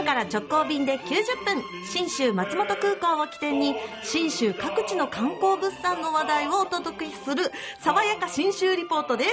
岡から直行便で90分。信州松本空港を起点に信州各地の観光物産の話題をお届けする爽やか信州リポートです、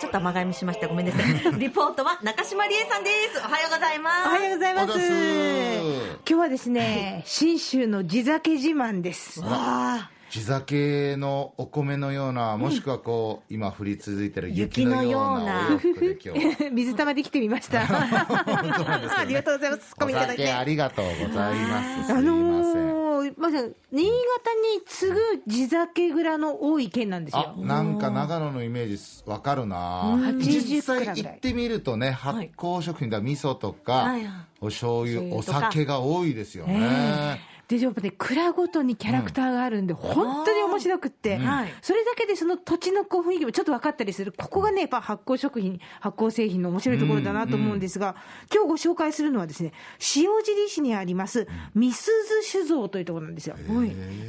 ちょっと甘噛みしました。ごめんなさい。リポートは中島理恵さんです。おはようございます。おはようございます。今日はですね、信州の地酒自慢です。わ地酒のお米のような、もしくはこう、今降り続いてる雪のようなお洋服で今日は。水玉で来てみました。ありがとうございます。ツッコおミいただいて。酒ありがとうございます。すません。のー、まず、新潟に次ぐ地酒蔵の多い県なんですあよ。なんか長野のイメージわかるな80実際行ってみるとね発酵食品だ味噌とか、はいお醤油お酒が多いですよね、で、やっぱね、蔵ごとにキャラクターがあるんで、本当に面白くって、うんそれだけでその土地のこう雰囲気もちょっと分かったりする。ここがね、やっぱ発酵食品、発酵製品の面白いところだなと思うんですが、今日ご紹介するのはですね、塩尻市にあります、みすず酒造というところなんですよ。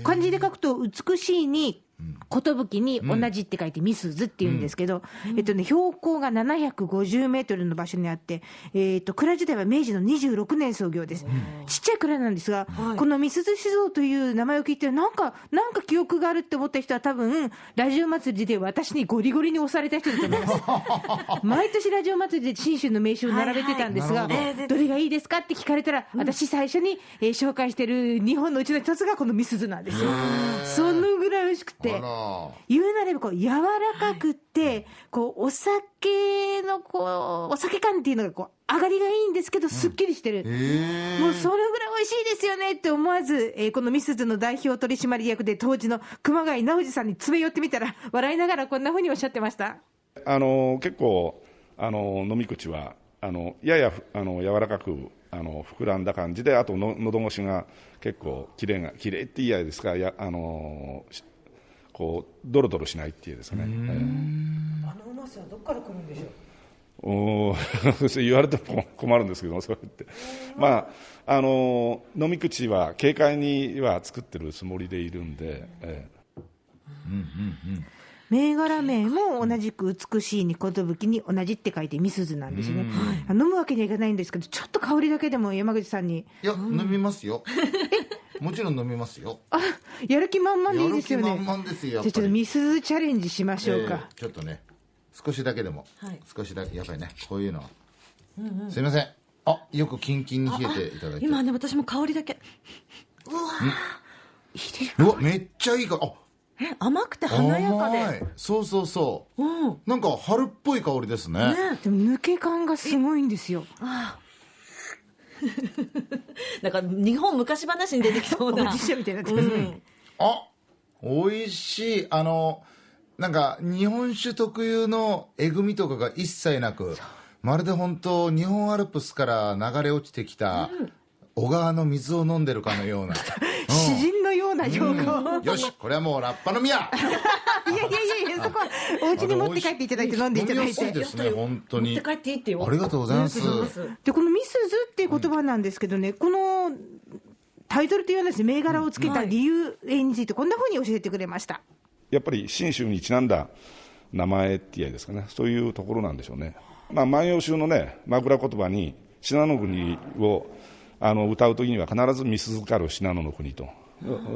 漢字で書くと、美しいに、寿に同じって書いて、みすずって言うんですけど、えっとね、標高が750メートルの場所にあって、えっと、蔵自体は明治の26年創業です。ちっちゃい蔵なんですが、このみすず酒造という名前を聞いて、なんか、なんか記憶があるって思った人は多分、ラジオ祭りで私にゴリゴリに押された人だと思います。毎年ラジオ祭りで信州の名刺を並べてたんですが、どれがいいですか？って聞かれたら、私最初に、えー紹介してる日本のうちの一つがこのみすずなんですよ。そのぐらい美味しくて。言うなればこう柔らかくって、こうお酒のこうお酒感っていうのがこう上がりがいいんですけどすっきりしてる、え。もうそれぐらい美味しいですよねって思わず、えーこのミスズの代表取締役で当時の熊谷直司さんに詰め寄ってみたら笑いながらこんなふうにおっしゃってました。あの結構あの飲み口はあのややふあの柔らかくあの膨らんだ感じであとの喉越しが結構きれいがきれいって言いやですかやあのしこうドロドロしないっていうですかね。あのうまさはどっから来るんでしょう？おーそう 言われても困るんですけども、そう言って、まあ、あの飲み口は軽快には作ってるつもりでいるんで、え銘柄名も同じく美しいに寿に同じって書いてみすずなんですね、飲むわけにはいかないんですけどちょっと香りだけでも山口さんに。いや飲みますよ。もちろん飲みますよ。あやる気満々でいいですよね。やる気満々ですよじゃあちょっとみすずチャレンジしましょうか、えーちょっとね少しだけでも、はい。少しだけやっぱりねこういうの。は、すいません。あよくキンキンに冷えていただいて。今ね私も香りだけ。うわめっちゃいいか。あ。え甘くて華やか甘でい。そうそうそう、うん。なんか春っぽい香りですね。でも抜け感がすごいんですよ。なんか日本昔話に出てきそうおなじいちゃんみたいになってますね、あ美味しい。あのなんか日本酒特有のえぐみとかが一切なくまるで本当日本アルプスから流れ落ちてきた小川の水を飲んでるかのような、詩人のような評価を、よしこれはもうラッパ飲みやいやいやいやいやそこはお家に持って帰っていただいて飲んでいただい飲みやすいてですね本当に。持って帰っていいって。よありがとうございます。ありがとうございますでこのミスズっていう言葉なんですけどね、このタイトルというようなですね銘柄をつけた理由についてこんなふうに教えてくれました、やっぱり信州にちなんだ名前って言いやですかね、そういうところなんでしょうね。まあ、万葉集のね、枕言葉に、信濃の国をあの歌うときには必ず見続かる信濃の国と、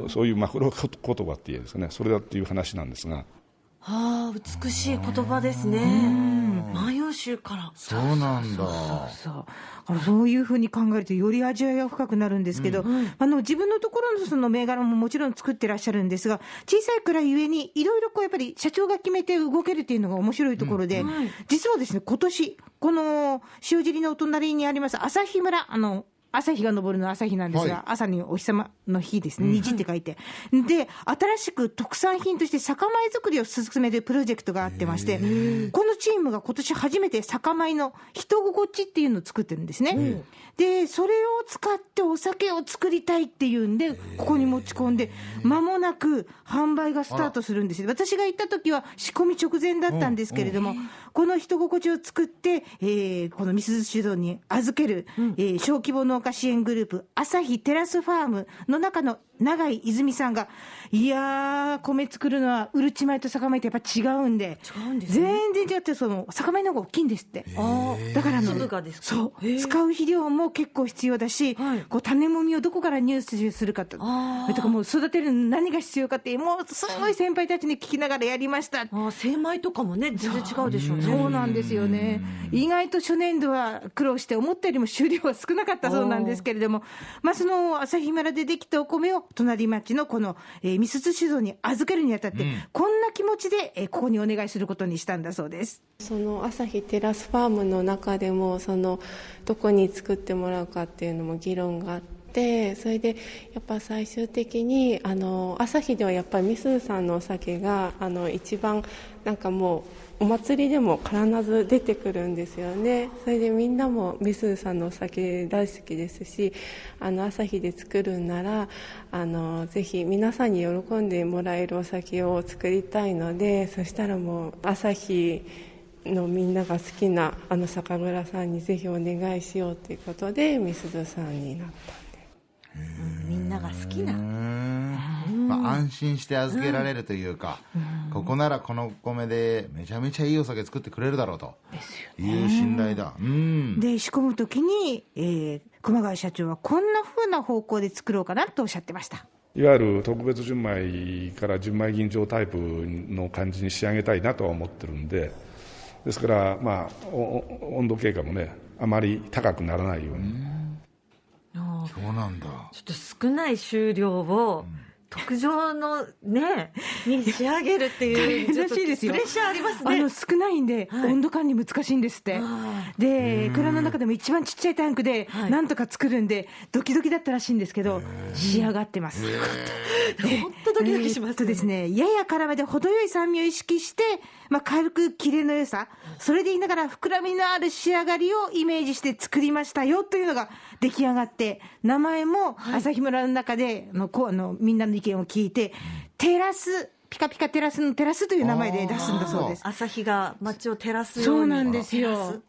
そういう枕言葉って言いやですかね、それだっていう話なんですが。ああ美しい言葉ですね万葉集から。そうなんだ。そうあのそう。いうふうに考えるとより味わいが深くなるんですけど、あの自分のところのその銘柄ももちろん作ってらっしゃるんですが小さいくらいゆえにいろいろこうやっぱり社長が決めて動けるっていうのが面白いところで、実はですね今年この塩尻のお隣にあります朝日村あの朝日が昇るの朝日なんですが、はい。朝にお日様の日ですね、虹って書いて、で、新しく特産品として酒米作りを進めるプロジェクトがあってまして、このチームが今年初めて酒米の人心地っていうのを作ってるんですね。で、それを使ってお酒を作りたいっていうんで、ここに持ち込んで、間もなく販売がスタートするんです。よ。私が行った時は仕込み直前だったんですけれども、この人心地を作って、えーこのみすず酒造に預ける、えー小規模農家支援グループ、朝日テラスファームの中の永井泉さんが、いやー、米作るのは、うるち米と酒米ってやっぱ違うんで、違うんですね。全然違って、その酒米の方が大きいんですって。あだからそう。使う肥料も結構必要だし、はい。こう種もみをどこから入手するかと、とかもう育てるのに何が必要かって、もうすごい先輩たちに聞きながらやりました。あ精米とかもね全然違うでしょうね。そうなんですよね。意外と初年度は苦労して、思ったよりも収量は少なかったそうなんですけれども、まあ、その朝日村でできたお米を隣町のこの、えー、美鈴酒造に預けるにあたって、こんな気持ちで、えーここにお願いすることにしたんだそうです。その朝日テラスファームの中でもそのどこに作ってもらうかっていうのも議論があってそれでやっぱ最終的にあの朝日ではやっぱりみすさんのお酒があの一番なんかもうお祭りでも必ず出てくるんですよね。それでみんなもみすずさんのお酒大好きですしあの朝日で作るんならあのぜひ皆さんに喜んでもらえるお酒を作りたいのでそしたらもう朝日のみんなが好きなあの酒蔵さんにぜひお願いしようということでみすずさんになった。が好きなまあ、安心して預けられるというか、ここならこの米でめちゃめちゃいいお酒作ってくれるだろうという信頼だ。うん。で、仕込むときに、えー熊谷社長はこんな風な方向で作ろうかなとおっしゃってました。いわゆる特別純米から純米吟醸タイプの感じに仕上げたいなとは思ってるんで、ですから、まあ、おお温度経過もね、あまり高くならないように。あーそうなんだ。ちょっと少ない収量を特上のね に仕上げるっていう珍しいですよ。プレッシャーありますね。あの少ないんで、はい。温度管理難しいんですって。あ。で、蔵の中でも一番ちっちゃいタンクで、はい。なんとか作るんで、ドキドキだったらしいんですけど、仕上がってます。本当ドキドキしますよね。えーですね、やや辛めで程よい酸味を意識して、まあ、軽くキレの良さ、それで言いながら膨らみのある仕上がりをイメージして作りましたよというのが出来上がって、名前も朝日村の中で、あのこうあのみんなの意見を聞いて、テラス、ピカピカテラスのテラスという名前で出すんだそうです。朝日が街を照らすように。そうなんですよ。す。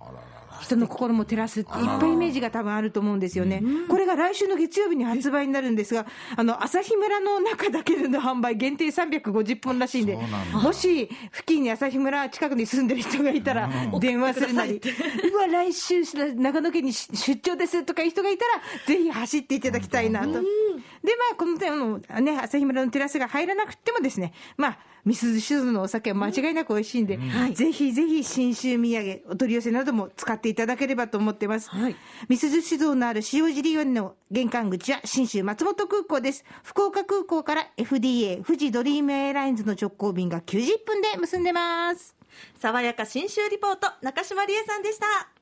人の心も照らすって、いっぱいイメージが多分あると思うんですよね。これが来週の月曜日に発売になるんですが、あの、朝日村の中だけでの販売限定350本らしいんでもし付近に朝日村近くに住んでる人がいたら、電話するなり、うわ、来週長野県に出張ですとかいう人がいたら、ぜひ走っていただきたいなと。で、まあ、この点のね、朝日村のテラスが入らなくてもですね、まあ、みすず酒造のお酒は間違いなく美味しいんで、はいぜひぜひ信州土産、お取り寄せなども使っていただければと思ってます。はいみすず酒造のある塩尻園の玄関口は信州松本空港です。福岡空港から FDA 富士ドリームエアラインズの直行便が90分で結んでます。爽やか新州リポート中島理恵さんでした